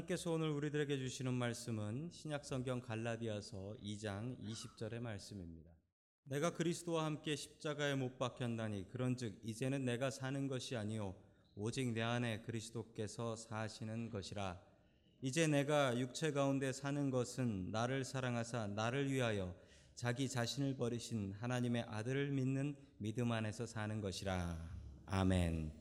하나님께서 오늘 우리들에게 주시는 말씀은 신약성경 갈라디아서 2장 20절의 말씀입니다. 내가 그리스도와 함께 십자가에 못 박혔나니 그런즉 이제는 내가 사는 것이 아니요 오직 내 안에 그리스도께서 사시는 것이라 이제 내가 육체 가운데 사는 것은 나를 사랑하사 나를 위하여 자기 자신을 버리신 하나님의 아들을 믿는 믿음 안에서 사는 것이라 아멘.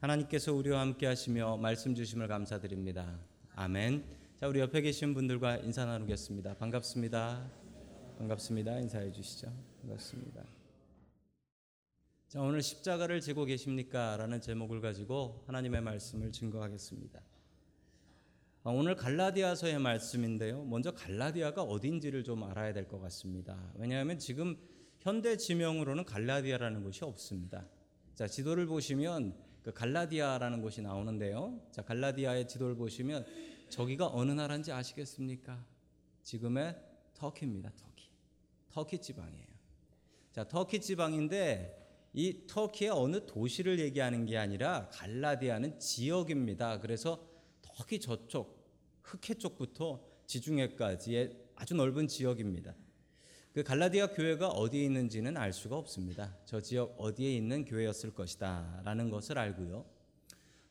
하나님께서 우리와 함께 하시며 말씀 주심을 감사드립니다. 아멘. 자, 우리 옆에 계신 분들과 인사 나누겠습니다. 반갑습니다. 반갑습니다. 인사해 주시죠. 반갑습니다. 자, 오늘 십자가를 지고 계십니까? 라는 제목을 가지고 하나님의 말씀을 증거하겠습니다. 아, 오늘 갈라디아서의 말씀인데요. 먼저 갈라디아가 어딘지를 좀 알아야 될 것 같습니다. 왜냐하면 지금 현대 지명으로는 갈라디아라는 곳이 없습니다. 자, 지도를 보시면 그 갈라디아라는 곳이 나오는데요. 자, 갈라디아의 지도를 보시면 저기가 어느 나라인지 아시겠습니까? 지금의 터키입니다. 터키. 터키 지방이에요. 자, 터키 지방인데 이 터키의 어느 도시를 얘기하는 게 아니라 갈라디아는 지역입니다. 그래서 터키 저쪽 흑해 쪽부터 지중해까지의 아주 넓은 지역입니다. 그 갈라디아 교회가 어디에 있는지는 알 수가 없습니다. 저 지역 어디에 있는 교회였을 것이다 라는 것을 알고요.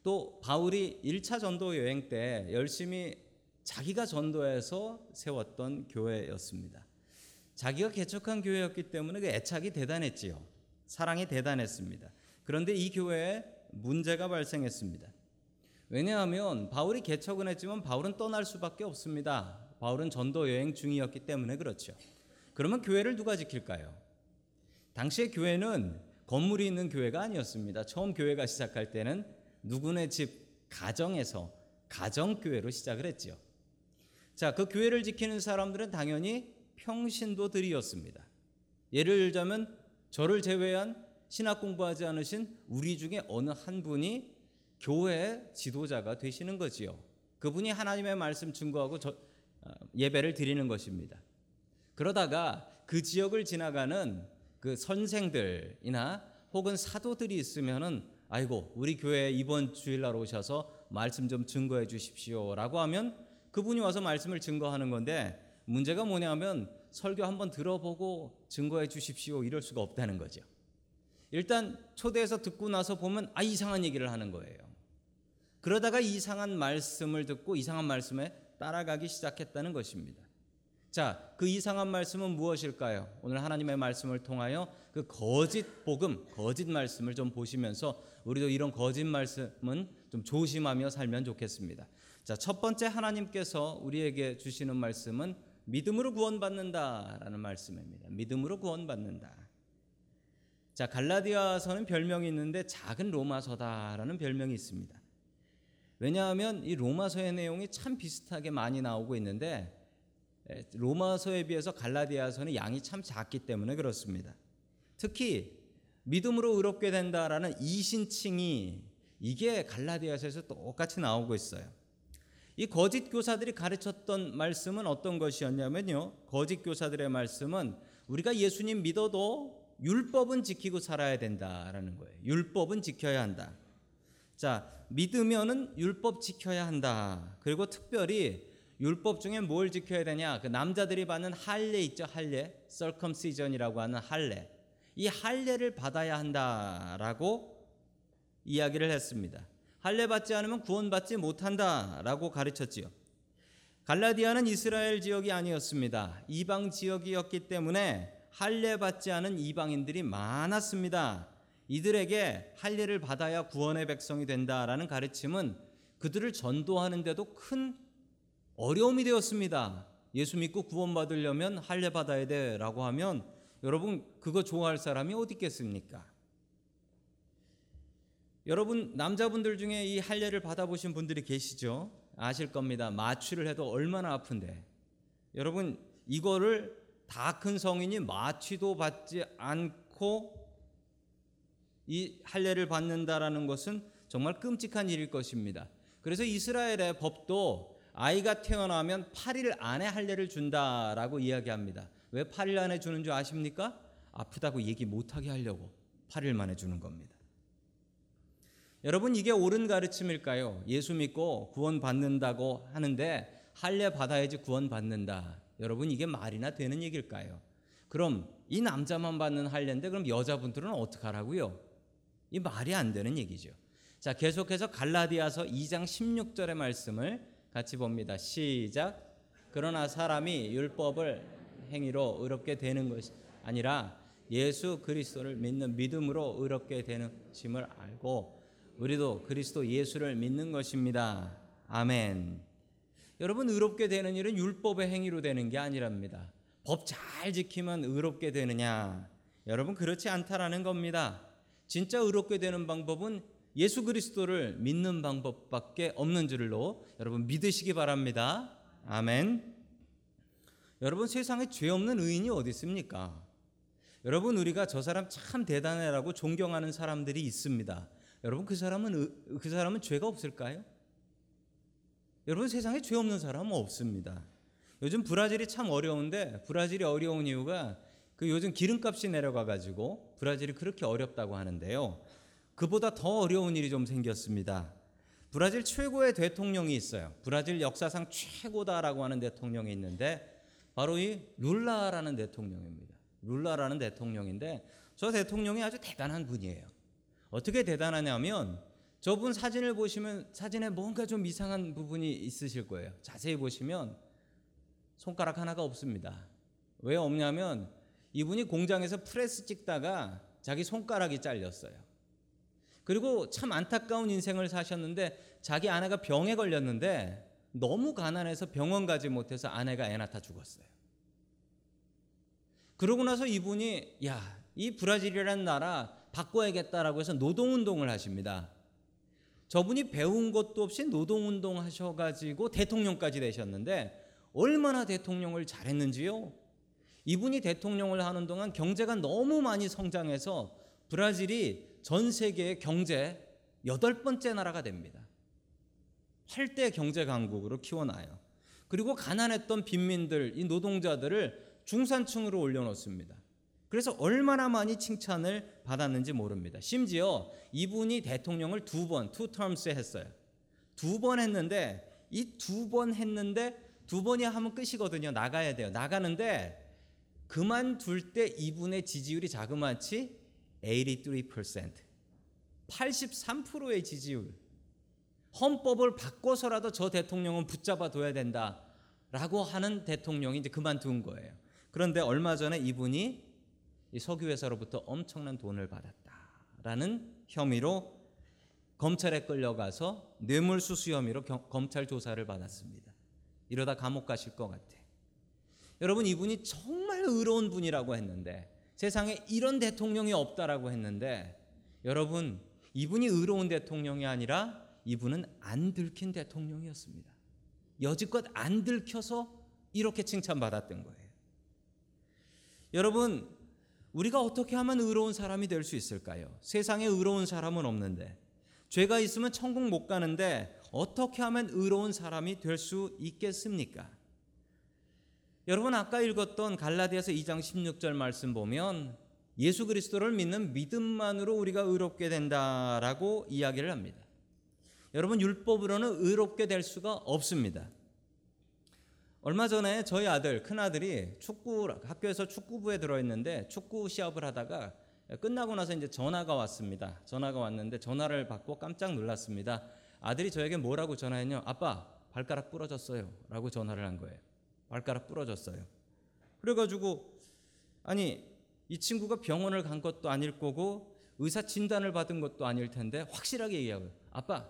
또 바울이 1차 전도 여행 때 열심히 자기가 전도해서 세웠던 교회였습니다. 자기가 개척한 교회였기 때문에 그 애착이 대단했지요. 사랑이 대단했습니다. 그런데 이 교회에 문제가 발생했습니다. 왜냐하면 바울이 개척은 했지만 바울은 떠날 수밖에 없습니다. 바울은 전도 여행 중이었기 때문에 그렇죠. 그러면 교회를 누가 지킬까요? 당시의 교회는 건물이 있는 교회가 아니었습니다. 처음 교회가 시작할 때는 누구네 집 가정에서 가정교회로 시작을 했지요. 자, 그 교회를 지키는 사람들은 당연히 평신도들이었습니다. 예를 들자면 저를 제외한 신학 공부하지 않으신 우리 중에 어느 한 분이 교회 지도자가 되시는 거지요. 그분이 하나님의 말씀 증거하고 저, 어, 예배를 드리는 것입니다. 그러다가 그 지역을 지나가는 그 선생들이나 혹은 사도들이 있으면은 아이고 우리 교회 이번 주일날 오셔서 말씀 좀 증거해 주십시오라고 하면 그분이 와서 말씀을 증거하는 건데 문제가 뭐냐면 설교 한번 들어보고 증거해 주십시오 이럴 수가 없다는 거죠. 일단 초대해서 듣고 나서 보면 아 이상한 얘기를 하는 거예요. 그러다가 이상한 말씀을 듣고 이상한 말씀에 따라가기 시작했다는 것입니다. 자, 그 이상한 말씀은 무엇일까요? 오늘 하나님의 말씀을 통하여 그 거짓 복음, 거짓 말씀을 좀 보시면서 우리도 이런 거짓 말씀은 좀 조심하며 살면 좋겠습니다. 자, 첫 번째 하나님께서 우리에게 주시는 말씀은 믿음으로 구원받는다라는 말씀입니다. 믿음으로 구원받는다. 자, 갈라디아서는 별명이 있는데 작은 로마서다라는 별명이 있습니다. 왜냐하면 이 로마서의 내용이 참 비슷하게 많이 나오고 있는데 로마서에 비해서 갈라디아서는 양이 참 작기 때문에 그렇습니다. 특히 믿음으로 의롭게 된다라는 이신칭이 이게 갈라디아서에서 똑같이 나오고 있어요. 이 거짓 교사들이 가르쳤던 말씀은 어떤 것이었냐면요. 거짓 교사들의 말씀은 우리가 예수님 믿어도 율법은 지키고 살아야 된다라는 거예요. 율법은 지켜야 한다. 자, 믿으면은 율법 지켜야 한다. 그리고 특별히 율법 중에 뭘 지켜야 되냐? 그 남자들이 받는 할례 있죠, 할례. circumcision이라고 하는 할례. 이 할례를 받아야 한다라고 이야기를 했습니다. 할례 받지 않으면 구원받지 못한다라고 가르쳤지요. 갈라디아는 이스라엘 지역이 아니었습니다. 이방 지역이었기 때문에 할례 받지 않은 이방인들이 많았습니다. 이들에게 할례를 받아야 구원의 백성이 된다라는 가르침은 그들을 전도하는데도 큰 어려움이 되었습니다. 예수 믿고 구원받으려면 할례 받아야 돼라고 하면 여러분 그거 좋아할 사람이 어디 있겠습니까? 여러분 남자분들 중에 이 할례를 받아보신 분들이 계시죠? 아실 겁니다. 마취를 해도 얼마나 아픈데. 여러분 이거를 다 큰 성인이 마취도 받지 않고 이 할례를 받는다라는 것은 정말 끔찍한 일일 것입니다. 그래서 이스라엘의 법도 아이가 태어나면 8일 안에 할례를 준다라고 이야기합니다. 왜 8일 안에 주는 줄 아십니까? 아프다고 얘기 못하게 하려고 8일 만에 주는 겁니다. 여러분 이게 옳은 가르침일까요? 예수 믿고 구원 받는다고 하는데 할례 받아야지 구원 받는다. 여러분 이게 말이나 되는 얘기일까요? 그럼 이 남자만 받는 할례인데 그럼 여자분들은 어떡하라고요? 이 말이 안 되는 얘기죠. 자, 계속해서 갈라디아서 2장 16절의 말씀을 같이 봅니다. 시작. 그러나 사람이 율법을 행위로 의롭게 되는 것이 아니라 예수 그리스도를 믿는 믿음으로 의롭게 되는 심을 알고 우리도 그리스도 예수를 믿는 것입니다. 아멘. 여러분 의롭게 되는 일은 율법의 행위로 되는 게 아니랍니다. 법 잘 지키면 의롭게 되느냐? 여러분 그렇지 않다라는 겁니다. 진짜 의롭게 되는 방법은 예수 그리스도를 믿는 방법밖에 없는 줄로 여러분 믿으시기 바랍니다. 아멘. 여러분 세상에 죄 없는 의인이 어디 있습니까? 여러분 우리가 저 사람 참 대단해라고 존경하는 사람들이 있습니다. 여러분 그 사람은 의- 그 사람은 죄가 없을까요? 여러분 세상에 죄 없는 사람은 없습니다. 요즘 브라질이 참 어려운데 브라질이 어려운 이유가 그 요즘 기름값이 내려가 가지고 브라질이 그렇게 어렵다고 하는데요. 그보다 더 어려운 일이 좀 생겼습니다. 브라질 최고의 대통령이 있어요. 브라질 역사상 최고다라고 하는 대통령이 있는데 바로 이 룰라라는 대통령입니다. 룰라라는 대통령인데 저 대통령이 아주 대단한 분이에요. 어떻게 대단하냐면 저분 사진을 보시면 사진에 뭔가 좀 이상한 부분이 있으실 거예요. 자세히 보시면 손가락 하나가 없습니다. 왜 없냐면 이분이 공장에서 프레스 찍다가 자기 손가락이 잘렸어요. 그리고 참 안타까운 인생을 사셨는데 자기 아내가 병에 걸렸는데 너무 가난해서 병원 가지 못해서 아내가 애 낳다 죽었어요. 그러고 나서 이분이 야, 이 브라질이라는 나라 바꿔야겠다라고 해서 노동운동을 하십니다. 저분이 배운 것도 없이 노동운동 하셔가지고 대통령까지 되셨는데 얼마나 대통령을 잘했는지요? 이분이 대통령을 하는 동안 경제가 너무 많이 성장해서 브라질이 전 세계의 경제 여덟 번째 나라가 됩니다. 8대 경제 강국으로 키워놔요. 그리고 가난했던 빈민들, 이 노동자들을 중산층으로 올려놓습니다. 그래서 얼마나 많이 칭찬을 받았는지 모릅니다. 심지어 이분이 대통령을 두 번, two terms 했어요. 두 번 했는데 이 두 번 했는데 두 번이 하면 끝이거든요. 나가야 돼요. 나가는데 그만둘 때 이분의 지지율이 자그마치 83%. 83%의 지지율. 헌법을 바꿔서라도 저 대통령은 붙잡아 둬야 된다라고 하는 대통령이 이제 그만둔 거예요. 그런데 얼마 전에 이분이 이 석유 회사로부터 엄청난 돈을 받았다라는 혐의로 검찰에 끌려가서 뇌물수수 혐의로 경- 검찰 조사를 받았습니다. 이러다 감옥 가실 것 같아. 여러분 이분이 정말 의로운 분이라고 했는데 세상에 이런 대통령이 없다라고 했는데 여러분 이분이 의로운 대통령이 아니라 이분은 안 들킨 대통령이었습니다. 여지껏 안 들켜서 이렇게 칭찬받았던 거예요. 여러분 우리가 어떻게 하면 의로운 사람이 될 수 있을까요? 세상에 의로운 사람은 없는데 죄가 있으면 천국 못 가는데 어떻게 하면 의로운 사람이 될 수 있겠습니까? 여러분 아까 읽었던 갈라디아서 2장 16절 말씀 보면 예수 그리스도를 믿는 믿음만으로 우리가 의롭게 된다라고 이야기를 합니다. 여러분 율법으로는 의롭게 될 수가 없습니다. 얼마 전에 저희 아들 큰 아들이 축구 학교에서 축구부에 들어 있는데 축구 시합을 하다가 끝나고 나서 이제 전화가 왔습니다. 전화가 왔는데 전화를 받고 깜짝 놀랐습니다. 아들이 저에게 뭐라고 전화했냐? 아빠 발가락 부러졌어요라고 전화를 한 거예요. 발가락 부러졌어요. 그래가지고 아니 이 친구가 병원을 간 것도 아닐 거고 의사 진단을 받은 것도 아닐 텐데 확실하게 얘기하고요. 아빠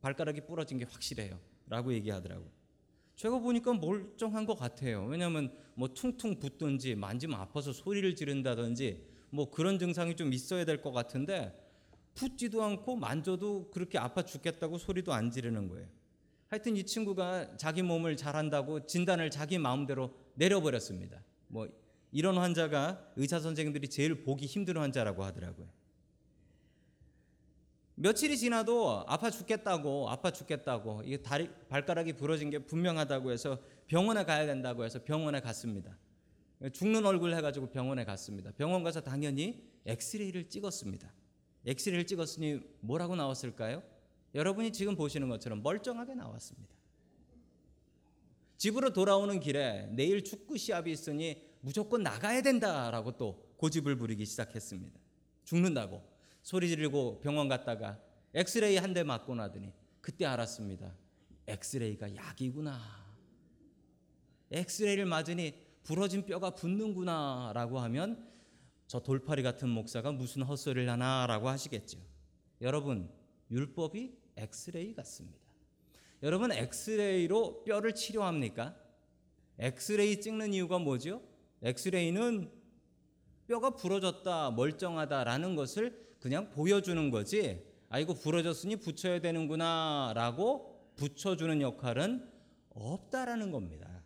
발가락이 부러진 게 확실해요라고 얘기하더라고. 제가 보니까 멀쩡한 것 같아요. 왜냐하면 뭐 퉁퉁 붓든지 만지면 아파서 소리를 지른다든지 뭐 그런 증상이 좀 있어야 될 것 같은데 붓지도 않고 만져도 그렇게 아파 죽겠다고 소리도 안 지르는 거예요. 하여튼 이 친구가 자기 몸을 잘한다고 진단을 자기 마음대로 내려버렸습니다. 뭐 이런 환자가 의사 선생님들이 제일 보기 힘든 환자라고 하더라고요. 며칠이 지나도 아파 죽겠다고 아파 죽겠다고 이게 다리 발가락이 부러진 게 분명하다고 해서 병원에 가야 된다고 해서 병원에 갔습니다. 죽는 얼굴 해가지고 병원에 갔습니다. 병원 가서 당연히 엑스레이를 찍었습니다. 엑스레이를 찍었으니 뭐라고 나왔을까요? 여러분이 지금 보시는 것처럼 멀쩡하게 나왔습니다. 집으로 돌아오는 길에 내일 축구 시합이 있으니 무조건 나가야 된다라고 또 고집을 부리기 시작했습니다. 죽는다고 소리 지르고 병원 갔다가 엑스레이 한 대 맞고 나더니 그때 알았습니다. 엑스레이가 약이구나. 엑스레이를 맞으니 부러진 뼈가 붙는구나라고 하면 저 돌팔이 같은 목사가 무슨 헛소리를 하나라고 하시겠죠. 여러분, 율법이 엑스레이 같습니다. 여러분, 엑스레이로 뼈를 치료합니까? 엑스레이 찍는 이유가 뭐죠? 엑스레이는 뼈가 부러졌다, 멀쩡하다라는 것을 그냥 보여주는 거지. 아이고, 부러졌으니 붙여야 되는구나 라고 붙여주는 역할은 없다라는 겁니다.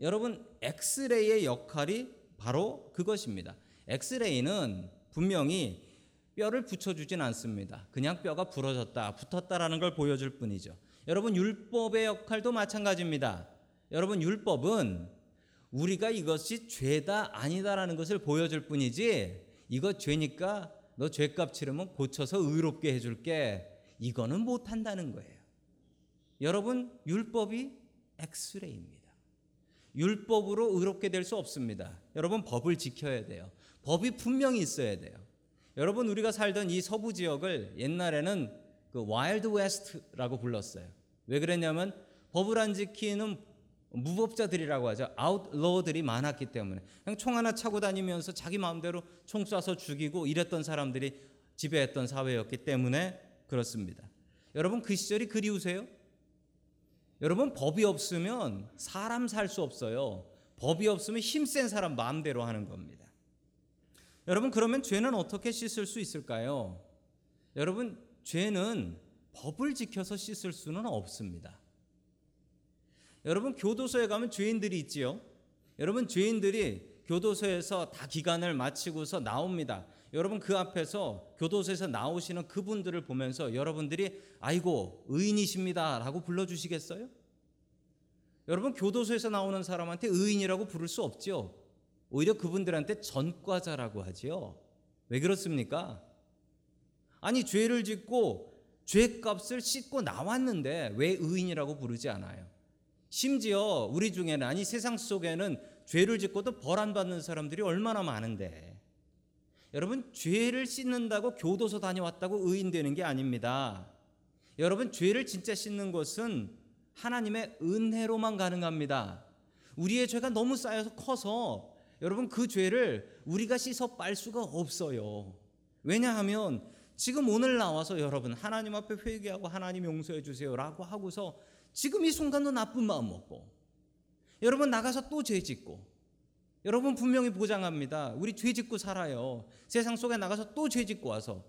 여러분, 엑스레이의 역할이 바로 그것입니다. 엑스레이는 분명히 뼈를 붙여주진 않습니다. 그냥 뼈가 부러졌다, 붙었다라는 걸 보여줄 뿐이죠. 여러분, 율법의 역할도 마찬가지입니다. 여러분, 율법은 우리가 이것이 죄다 아니다라는 것을 보여줄 뿐이지 이거 죄니까 너 죄값 치르면 고쳐서 의롭게 해줄게 이거는 못한다는 거예요. 여러분 율법이 엑스레이입니다. 율법으로 의롭게 될 수 없습니다. 여러분 법을 지켜야 돼요. 법이 분명히 있어야 돼요. 여러분 우리가 살던 이 서부 지역을 옛날에는 그 Wild West라고 불렀어요. 왜 그랬냐면 법을 안 지키는 무법자들이라고 하죠. outlaw들이 많았기 때문에 그냥 총 하나 차고 다니면서 자기 마음대로 총 쏴서 죽이고 이랬던 사람들이 지배했던 사회였기 때문에 그렇습니다. 여러분 그 시절이 그리우세요? 여러분 법이 없으면 사람 살 수 없어요. 법이 없으면 힘센 사람 마음대로 하는 겁니다. 여러분 그러면 죄는 어떻게 씻을 수 있을까요? 여러분 죄는 법을 지켜서 씻을 수는 없습니다. 여러분 교도소에 가면 죄인들이 있지요. 여러분 죄인들이 교도소에서 다 기간을 마치고서 나옵니다. 여러분 그 앞에서 교도소에서 나오시는 그분들을 보면서 여러분들이 아이고 의인이십니다라고 불러 주시겠어요? 여러분 교도소에서 나오는 사람한테 의인이라고 부를 수 없죠. 오히려 그분들한테 전과자라고 하지요. 왜 그렇습니까? 아니 죄를 짓고 죄값을 씻고 나왔는데 왜 의인이라고 부르지 않아요? 심지어 우리 중에는 아니 세상 속에는 죄를 짓고도 벌안 받는 사람들이 얼마나 많은데 여러분 죄를 씻는다고 교도소 다녀왔다고 의인 되는 게 아닙니다. 여러분 죄를 진짜 씻는 것은 하나님의 은혜로만 가능합니다. 우리의 죄가 너무 쌓여서 커서 여러분 그 죄를 우리가 씻어 빨 수가 없어요. 왜냐하면 지금 오늘 나와서 여러분 하나님 앞에 회개하고 하나님 용서해 주세요라고 하고서 지금 이 순간도 나쁜 마음 먹고 여러분 나가서 또 죄 짓고 여러분 분명히 보장합니다. 우리 죄 짓고 살아요. 세상 속에 나가서 또 죄 짓고 와서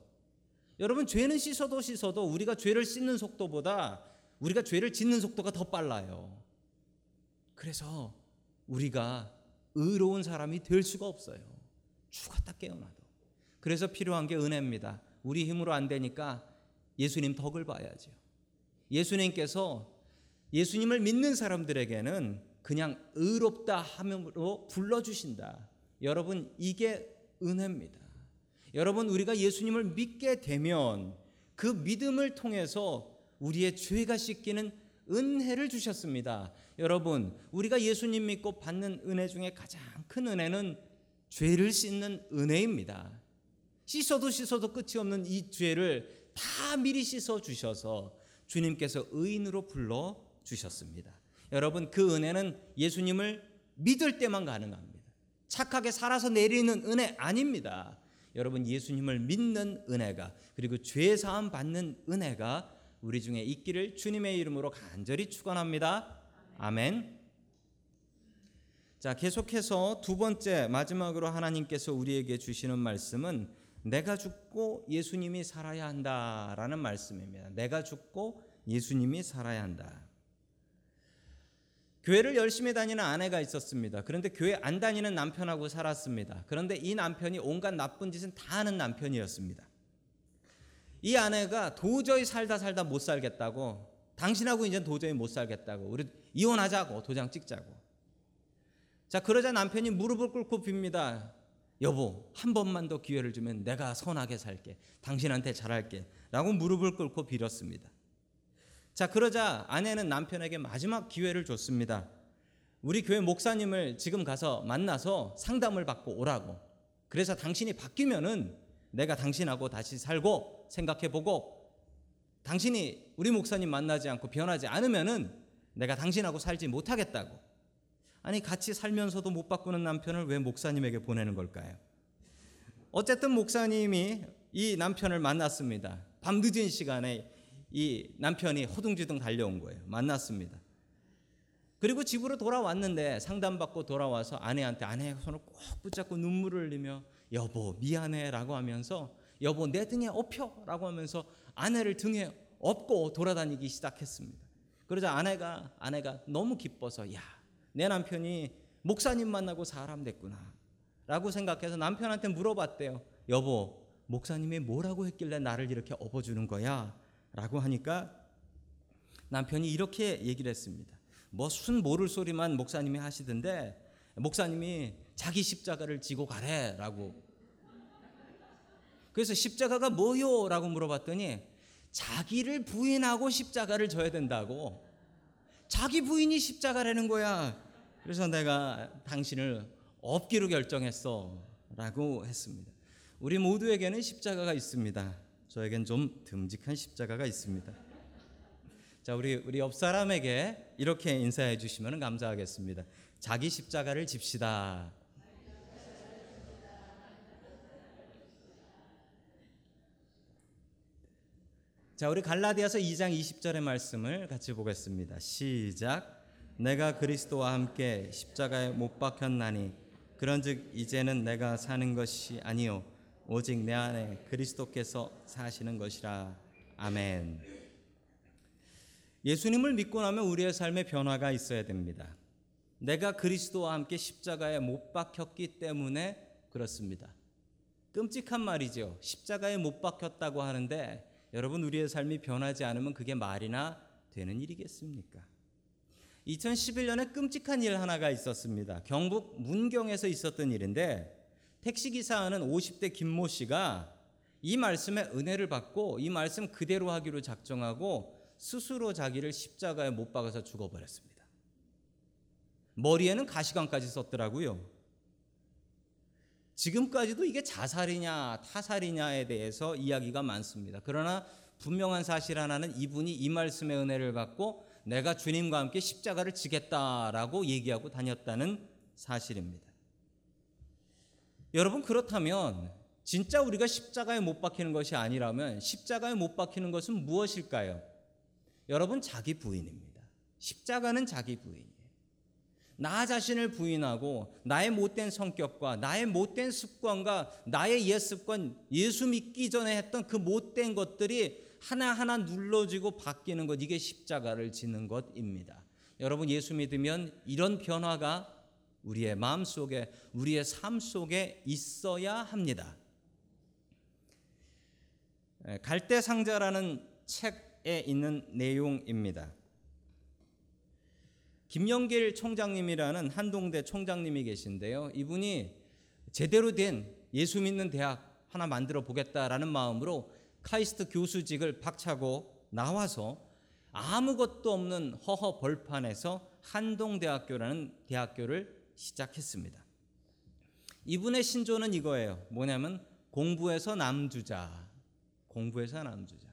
여러분 죄는 씻어도 씻어도 우리가 죄를 씻는 속도보다 우리가 죄를 짓는 속도가 더 빨라요. 그래서 우리가 의로운 사람이 될 수가 없어요. 죽었다 깨어나도. 그래서 필요한 게 은혜입니다. 우리 힘으로 안 되니까 예수님 덕을 봐야죠. 예수님께서 예수님을 믿는 사람들에게는 그냥 의롭다 함으로 불러주신다. 여러분, 이게 은혜입니다. 여러분, 우리가 예수님을 믿게 되면 그 믿음을 통해서 우리의 죄가 씻기는 은혜를 주셨습니다. 여러분, 우리가 예수님 믿고 받는 은혜 중에 가장 큰 은혜는 죄를 씻는 은혜입니다. 씻어도 씻어도 끝이 없는 이 죄를 다 미리 씻어 주셔서 주님께서 의인으로 불러 주셨습니다. 여러분 그 은혜는 예수님을 믿을 때만 가능합니다. 착하게 살아서 내리는 은혜 아닙니다. 여러분 예수님을 믿는 은혜가 그리고 죄 사함 받는 은혜가 우리 중에 있기를 주님의 이름으로 간절히 축원합니다. 아멘. 자, 계속해서 두 번째 마지막으로 하나님께서 우리에게 주시는 말씀은 내가 죽고 예수님이 살아야 한다라는 말씀입니다. 내가 죽고 예수님이 살아야 한다. 교회를 열심히 다니는 아내가 있었습니다. 그런데 교회 안 다니는 남편하고 살았습니다. 그런데 이 남편이 온갖 나쁜 짓은 다 하는 남편이었습니다. 이 아내가 도저히 살다 살다 못 살겠다고 당신하고 이제 도저히 못 살겠다고 우리 이혼하자고 도장 찍자고 자 그러자 남편이 무릎을 꿇고 빕니다. 여보, 한 번만 더 기회를 주면 내가 선하게 살게. 당신한테 잘할게. 라고 무릎을 꿇고 빌었습니다. 자, 그러자 아내는 남편에게 마지막 기회를 줬습니다. 우리 교회 목사님을 지금 가서 만나서 상담을 받고 오라고. 그래서 당신이 바뀌면은 내가 당신하고 다시 살고 생각해 보고 당신이 우리 목사님 만나지 않고 변하지 않으면은 내가 당신하고 살지 못하겠다고. 아니 같이 살면서도 못 바꾸는 남편을 왜 목사님에게 보내는 걸까요? 어쨌든 목사님이 이 남편을 만났습니다. 밤 늦은 시간에 이 남편이 허둥지둥 달려온 거예요. 만났습니다. 그리고 집으로 돌아왔는데 상담받고 돌아와서 아내한테 아내의 손을 꼭 붙잡고 눈물을 흘리며 여보 미안해라고 하면서 여보 내 등에 업혀라고 하면서 아내를 등에 업고 돌아다니기 시작했습니다. 그러자 아내가 아내가 너무 기뻐서 야 내 남편이 목사님 만나고 사람 됐구나 라고 생각해서 남편한테 물어봤대요. 여보 목사님이 뭐라고 했길래 나를 이렇게 업어주는 거야? 라고 하니까 남편이 이렇게 얘기를 했습니다. 뭐 순 모를 소리만 목사님이 하시던데 목사님이 자기 십자가를 지고 가래라고. 그래서 십자가가 뭐요 라고 물어봤더니 자기를 부인하고 십자가를 져야 된다고. 자기 부인이 십자가라는 거야. 그래서 내가 당신을 업기로 결정했어 라고 했습니다. 우리 모두에게는 십자가가 있습니다. 저에겐 좀 듬직한 십자가가 있습니다. 자, 우리 우리 옆 사람에게 이렇게 인사해 주시면 감사하겠습니다. 자기 십자가를 집시다. 자, 우리 갈라디아서 2장 20절의 말씀을 같이 보겠습니다. 시작. 내가 그리스도와 함께 십자가에 못 박혔나니 그런즉 이제는 내가 사는 것이 아니요 오직 내 안에 그리스도께서 사시는 것이라. 아멘. 예수님을 믿고 나면 우리의 삶에 변화가 있어야 됩니다. 내가 그리스도와 함께 십자가에 못 박혔기 때문에 그렇습니다. 끔찍한 말이죠. 십자가에 못 박혔다고 하는데 여러분 우리의 삶이 변하지 않으면 그게 말이나 되는 일이겠습니까? 2011년에 끔찍한 일 하나가 있었습니다. 경북 문경에서 있었던 일인데 택시 기사하는 50대 김모 씨가 이 말씀에 은혜를 받고 이 말씀 그대로 하기로 작정하고 스스로 자기를 십자가에 못 박아서 죽어버렸습니다. 머리에는 가시관까지 썼더라고요. 지금까지도 이게 자살이냐 타살이냐에 대해서 이야기가 많습니다. 그러나 분명한 사실 하나는 이분이 이 말씀의 은혜를 받고 내가 주님과 함께 십자가를 지겠다라고 얘기하고 다녔다는 사실입니다. 여러분 그렇다면 진짜 우리가 십자가에 못 박히는 것이 아니라면 십자가에 못 박히는 것은 무엇일까요? 여러분 자기 부인입니다. 십자가는 자기 부인이에요. 나 자신을 부인하고 나의 못된 성격과 나의 못된 습관과 나의 옛 습관, 예수 믿기 전에 했던 그 못된 것들이 하나하나 눌러지고 바뀌는 것 이게 십자가를 지는 것입니다. 여러분 예수 믿으면 이런 변화가 우리의 마음 속에 우리의 삶 속에 있어야 합니다. 갈대 상자라는 책에 있는 내용입니다. 김영길 총장님이라는 한동대 총장님이 계신데요. 이분이 제대로 된 예수 믿는 대학 하나 만들어 보겠다라는 마음으로 카이스트 교수직을 박차고 나와서 아무것도 없는 허허 벌판에서 한동대학교라는 대학교를 시작했습니다. 이분의 신조는 이거예요. 뭐냐면 공부에서 남주자. 공부에서 남주자.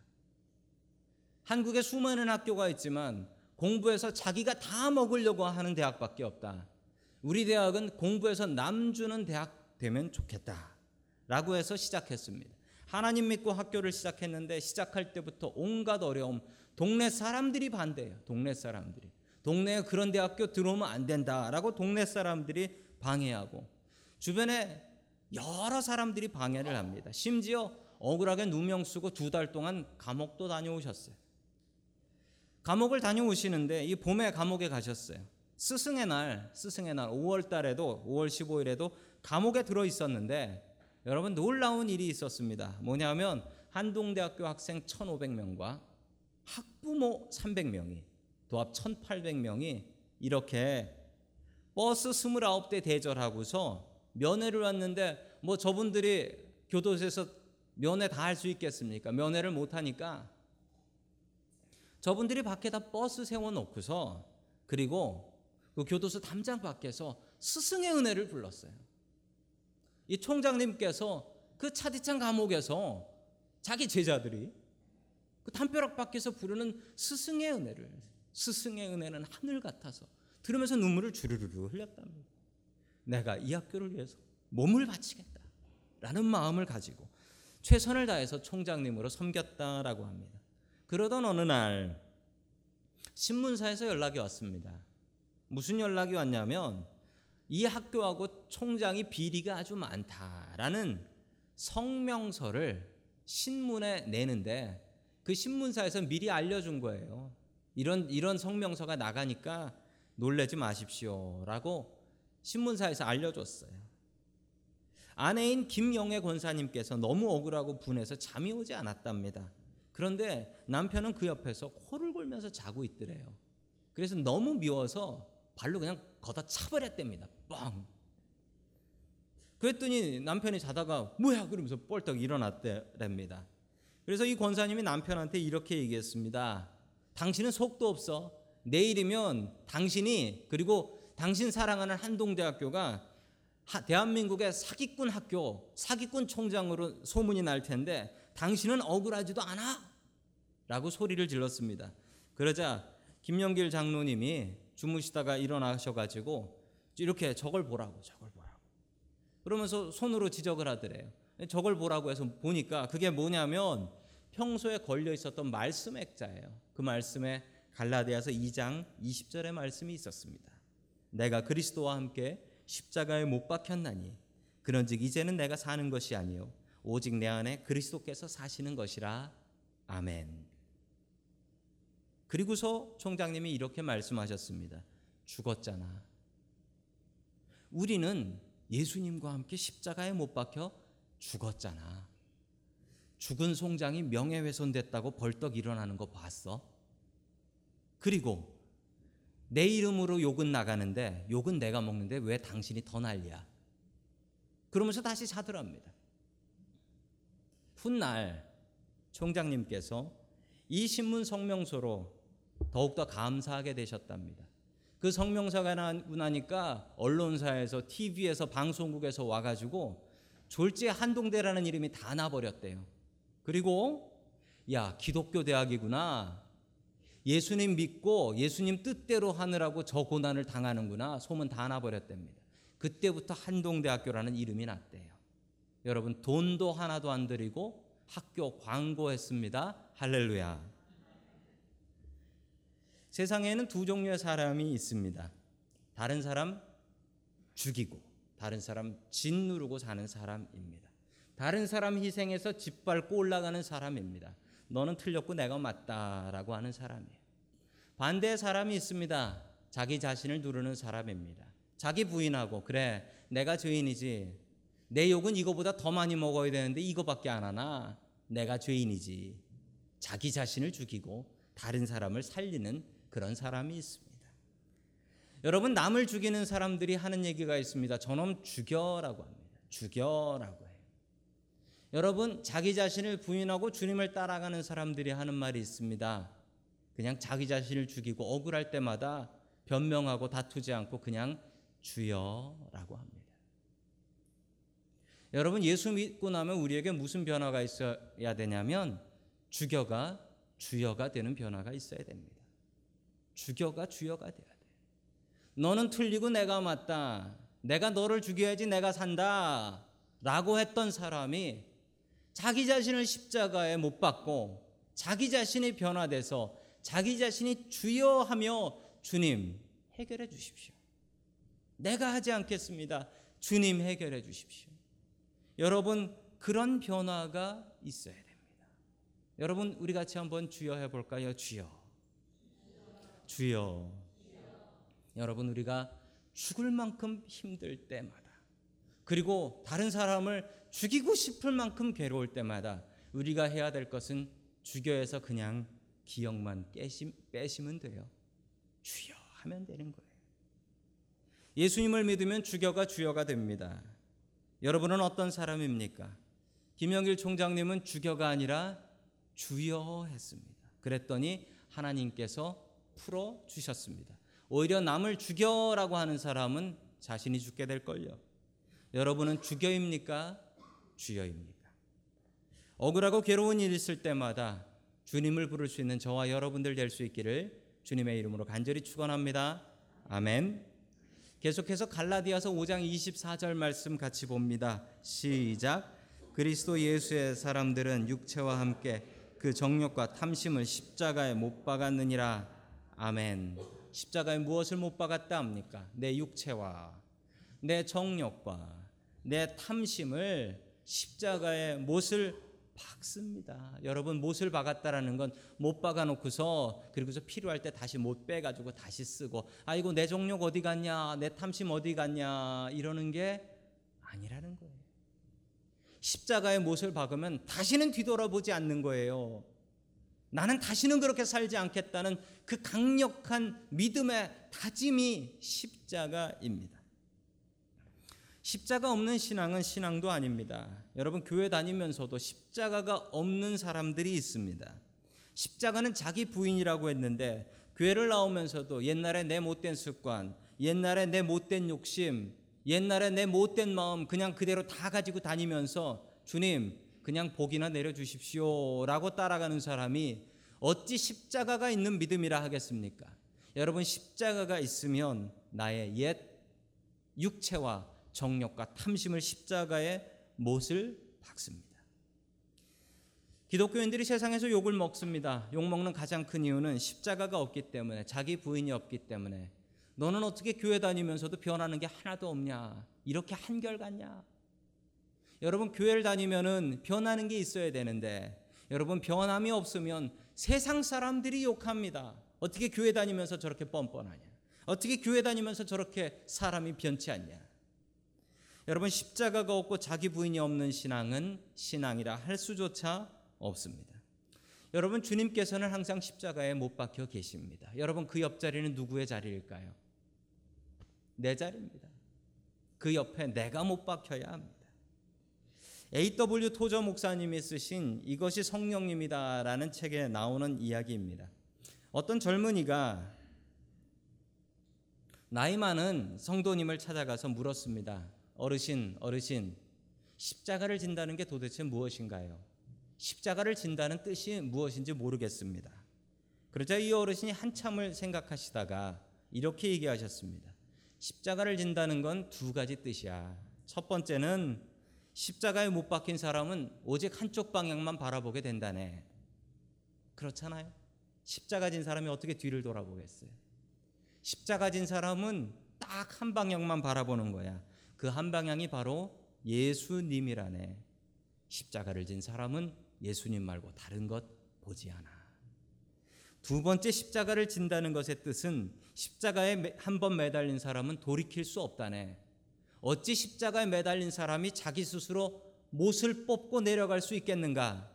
한국에 수많은 학교가 있지만 공부해서 자기가 다 먹으려고 하는 대학밖에 없다. 우리 대학은 공부해서 남주는 대학 되면 좋겠다. 라고 해서 시작했습니다. 하나님 믿고 학교를 시작했는데 시작할 때부터 온갖 어려움, 동네 사람들이 반대해요. 동네 사람들이. 동네에 그런 대학교 들어오면 안 된다라고 동네 사람들이 방해하고 주변에 여러 사람들이 방해를 합니다. 심지어 억울하게 누명 쓰고 두 달 동안 감옥도 다녀오셨어요. 감옥을 다녀오시는데 이 봄에 감옥에 가셨어요. 스승의 날, 스승의 날 5월 달에도 5월 15일에도 감옥에 들어 있었는데 여러분 놀라운 일이 있었습니다. 뭐냐면 한동대학교 학생 1,500명과 학부모 300명이 도합 1,800명이 이렇게 버스 29대 대절하고서 면회를 왔는데 뭐 저분들이 교도소에서 면회 다 할 수 있겠습니까? 면회를 못 하니까 저분들이 밖에다 버스 세워 놓고서 그리고 그 교도소 담장 밖에서 스승의 은혜를 불렀어요. 이 총장님께서 그 차디찬 감옥에서 자기 제자들이 그 담벼락 밖에서 부르는 스승의 은혜를 스승의 은혜는 하늘 같아서 들으면서 눈물을 주르르 흘렸답니다. 내가 이 학교를 위해서 몸을 바치겠다라는 마음을 가지고 최선을 다해서 총장님으로 섬겼다라고 합니다. 그러던 어느 날 신문사에서 연락이 왔습니다. 무슨 연락이 왔냐면 이 학교하고 총장이 비리가 아주 많다라는 성명서를 신문에 내는데 그 신문사에서 미리 알려준 거예요. 이런 이런 성명서가 나가니까 놀래지 마십시오라고 신문사에서 알려줬어요. 아내인 김영애 권사님께서 너무 억울하고 분해서 잠이 오지 않았답니다. 그런데 남편은 그 옆에서 코를 골면서 자고 있더래요. 그래서 너무 미워서 발로 그냥 걷어 차버렸답니다. 뻥. 그랬더니 남편이 자다가 뭐야 그러면서 뻘떡 일어났대랍니다. 그래서 이 권사님이 남편한테 이렇게 얘기했습니다. 당신은 속도 없어. 내일이면 당신이 그리고 당신 사랑하는 한동대학교가 대한민국의 사기꾼 학교, 사기꾼 총장으로 소문이 날 텐데 당신은 억울하지도 않아? 라고 소리를 질렀습니다. 그러자 김영길 장로님이 주무시다가 일어나셔가지고 이렇게 저걸 보라고, 저걸 보라고. 그러면서 손으로 지적을 하더래요. 저걸 보라고 해서 보니까 그게 뭐냐면 평소에 걸려 있었던 말씀 액자예요. 그 말씀에 갈라디아서 2장 20절의 말씀이 있었습니다. 내가 그리스도와 함께 십자가에 못 박혔나니 그런즉 이제는 내가 사는 것이 아니요 오직 내 안에 그리스도께서 사시는 것이라 아멘. 그리고서 총장님이 이렇게 말씀하셨습니다. 죽었잖아. 우리는 예수님과 함께 십자가에 못 박혀 죽었잖아. 죽은 송장이 명예훼손됐다고 벌떡 일어나는 거 봤어? 그리고 내 이름으로 욕은 나가는데 욕은 내가 먹는데 왜 당신이 더 난리야? 그러면서 다시 자더랍니다. 훗날 총장님께서 이 신문 성명서로 더욱더 감사하게 되셨답니다. 그 성명서가 나니까 언론사에서 TV에서 방송국에서 와가지고 졸지에 한동대라는 이름이 다 나버렸대요. 그리고 야 기독교 대학이구나. 예수님 믿고 예수님 뜻대로 하느라고 저 고난을 당하는구나 소문 다 나버렸답니다. 그때부터 한동대학교라는 이름이 났대요. 여러분 돈도 하나도 안 들이고 학교 광고했습니다. 할렐루야. 세상에는 두 종류의 사람이 있습니다. 다른 사람 죽이고 다른 사람 짓누르고 사는 사람입니다. 다른 사람 희생해서 짓밟고 올라가는 사람입니다. 너는 틀렸고 내가 맞다라고 하는 사람이에요. 반대의 사람이 있습니다. 자기 자신을 누르는 사람입니다. 자기 부인하고 그래 내가 죄인이지 내 욕은 이거보다 더 많이 먹어야 되는데 이거밖에 안 하나 내가 죄인이지 자기 자신을 죽이고 다른 사람을 살리는 그런 사람이 있습니다. 여러분 남을 죽이는 사람들이 하는 얘기가 있습니다. 저놈 죽여라고 합니다. 죽여라고 해요. 여러분 자기 자신을 부인하고 주님을 따라가는 사람들이 하는 말이 있습니다. 그냥 자기 자신을 죽이고 억울할 때마다 변명하고 다투지 않고 그냥 주여라고 합니다. 여러분 예수 믿고 나면 우리에게 무슨 변화가 있어야 되냐면 주교가 주여가 되는 변화가 있어야 됩니다. 주교가 주여가 돼야 돼. 너는 틀리고 내가 맞다. 내가 너를 죽여야지 내가 산다. 라고 했던 사람이 자기 자신을 십자가에 못 박고 자기 자신이 변화돼서 자기 자신이 주여하며 주님 해결해 주십시오. 내가 하지 않겠습니다. 주님 해결해 주십시오. 여러분 그런 변화가 있어야 됩니다. 여러분 우리 같이 한번 주여 해 볼까요? 주여. 주여. 여러분 우리가 죽을 만큼 힘들 때마다 그리고 다른 사람을 죽이고 싶을 만큼 괴로울 때마다 우리가 해야 될 것은 주교에서 그냥 기억만 깨심, 빼시면 돼요. 주여 하면 되는 거예요. 예수님을 믿으면 주교가 주여가 됩니다. 여러분은 어떤 사람입니까? 김영길 총장님은 주교가 아니라 주여 했습니다. 그랬더니 하나님께서 풀어 주셨습니다. 오히려 남을 죽여라고 하는 사람은 자신이 죽게 될 걸요. 여러분은 주교입니까? 주여입니까? 억울하고 괴로운 일 있을 때마다 주님을 부를 수 있는 저와 여러분들 될 수 있기를 주님의 이름으로 간절히 축원합니다. 아멘. 계속해서 갈라디아서 5장 24절 말씀 같이 봅니다. 시작. 그리스도 예수의 사람들은 육체와 함께 그 정욕과 탐심을 십자가에 못 박았느니라. 아멘. 십자가에 무엇을 못 박았다 합니까? 내 육체와 내 정욕과 내 탐심을 십자가에 못을 박습니다. 여러분 못을 박았다라는 건 못 박아 놓고서 그리고서 필요할 때 다시 못 빼 가지고 다시 쓰고 아이고 내 정욕 어디 갔냐? 내 탐심 어디 갔냐? 이러는 게 아니라는 거예요. 십자가에 못을 박으면 다시는 뒤돌아보지 않는 거예요. 나는 다시는 그렇게 살지 않겠다는 그 강력한 믿음의 다짐이 십자가입니다. 십자가 없는 신앙은 신앙도 아닙니다. 여러분 교회 다니면서도 십자가가 없는 사람들이 있습니다. 십자가는 자기 부인이라고 했는데 교회를 나오면서도 옛날에 내 못된 습관, 옛날에 내 못된 욕심, 옛날에 내 못된 마음 그냥 그대로 다 가지고 다니면서 주님 그냥 복이나 내려 주십시오라고 따라가는 사람이 어찌 십자가가 있는 믿음이라 하겠습니까? 여러분 십자가가 있으면 나의 옛 육체와 정욕과 탐심을 십자가에 못을 박습니다. 기독교인들이 세상에서 욕을 먹습니다. 욕 먹는 가장 큰 이유는 십자가가 없기 때문에 자기 부인이 없기 때문에 너는 어떻게 교회 다니면서도 변하는 게 하나도 없냐? 이렇게 한결같냐? 여러분 교회를 다니면은 변하는 게 있어야 되는데 여러분 변함이 없으면 세상 사람들이 욕합니다. 어떻게 교회 다니면서 저렇게 뻔뻔하냐? 어떻게 교회 다니면서 저렇게 사람이 변치 않냐? 여러분 십자가가 없고 자기 부인이 없는 신앙은 신앙이라 할 수조차 없습니다. 여러분 주님께서는 항상 십자가에 못 박혀 계십니다. 여러분 그 옆자리는 누구의 자리일까요? 내 자리입니다. 그 옆에 내가 못 박혀야 합니다. A.W. 토저 목사님이 쓰신 이것이 성령님이다라는 책에 나오는 이야기입니다. 어떤 젊은이가 나이 많은 성도님을 찾아가서 물었습니다. 어르신, 어르신, 십자가를 진다는 게 도대체 무엇인가요? 십자가를 진다는 뜻이 무엇인지 모르겠습니다. 그러자 이 어르신이 한참을 생각하시다가 이렇게 얘기하셨습니다. 십자가를 진다는 건 두 가지 뜻이야. 첫 번째는 십자가에 못 박힌 사람은 오직 한쪽 방향만 바라보게 된다네. 그렇잖아요. 십자가 진 사람이 어떻게 뒤를 돌아보겠어요? 십자가 진 사람은 딱 한 방향만 바라보는 거야. 그 한 방향이 바로 예수님이라네. 십자가를 진 사람은 예수님 말고 다른 것 보지 않아. 두 번째 십자가를 진다는 것의 뜻은 십자가에 한 번 매달린 사람은 돌이킬 수 없다네. 어찌 십자가에 매달린 사람이 자기 스스로 못을 뽑고 내려갈 수 있겠는가?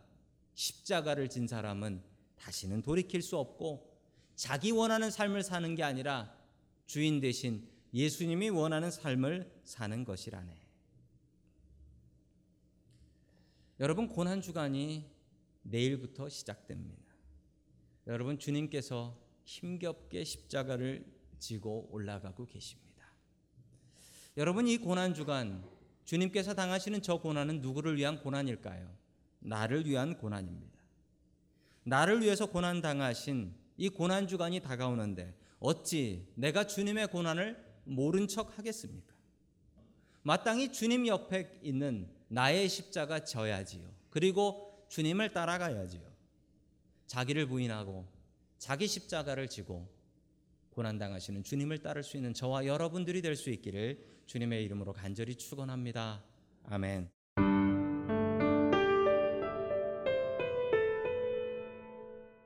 십자가를 진 사람은 다시는 돌이킬 수 없고 자기 원하는 삶을 사는 게 아니라 주인 대신 예수님이 원하는 삶을 사는 것이라네. 여러분 고난 주간이 내일부터 시작됩니다. 여러분 주님께서 힘겹게 십자가를 지고 올라가고 계십니다. 여러분 이 고난 주간 주님께서 당하시는 저 고난은 누구를 위한 고난일까요? 나를 위한 고난입니다. 나를 위해서 고난 당하신 이 고난 주간이 다가오는데 어찌 내가 주님의 고난을 모른 척 하겠습니까? 마땅히 주님 옆에 있는 나의 십자가 져야지요. 그리고 주님을 따라가야지요. 자기를 부인하고 자기 십자가를 지고 고난 당하시는 주님을 따를 수 있는 저와 여러분들이 될 수 있기를 주님의 이름으로 간절히 축원합니다. 아멘.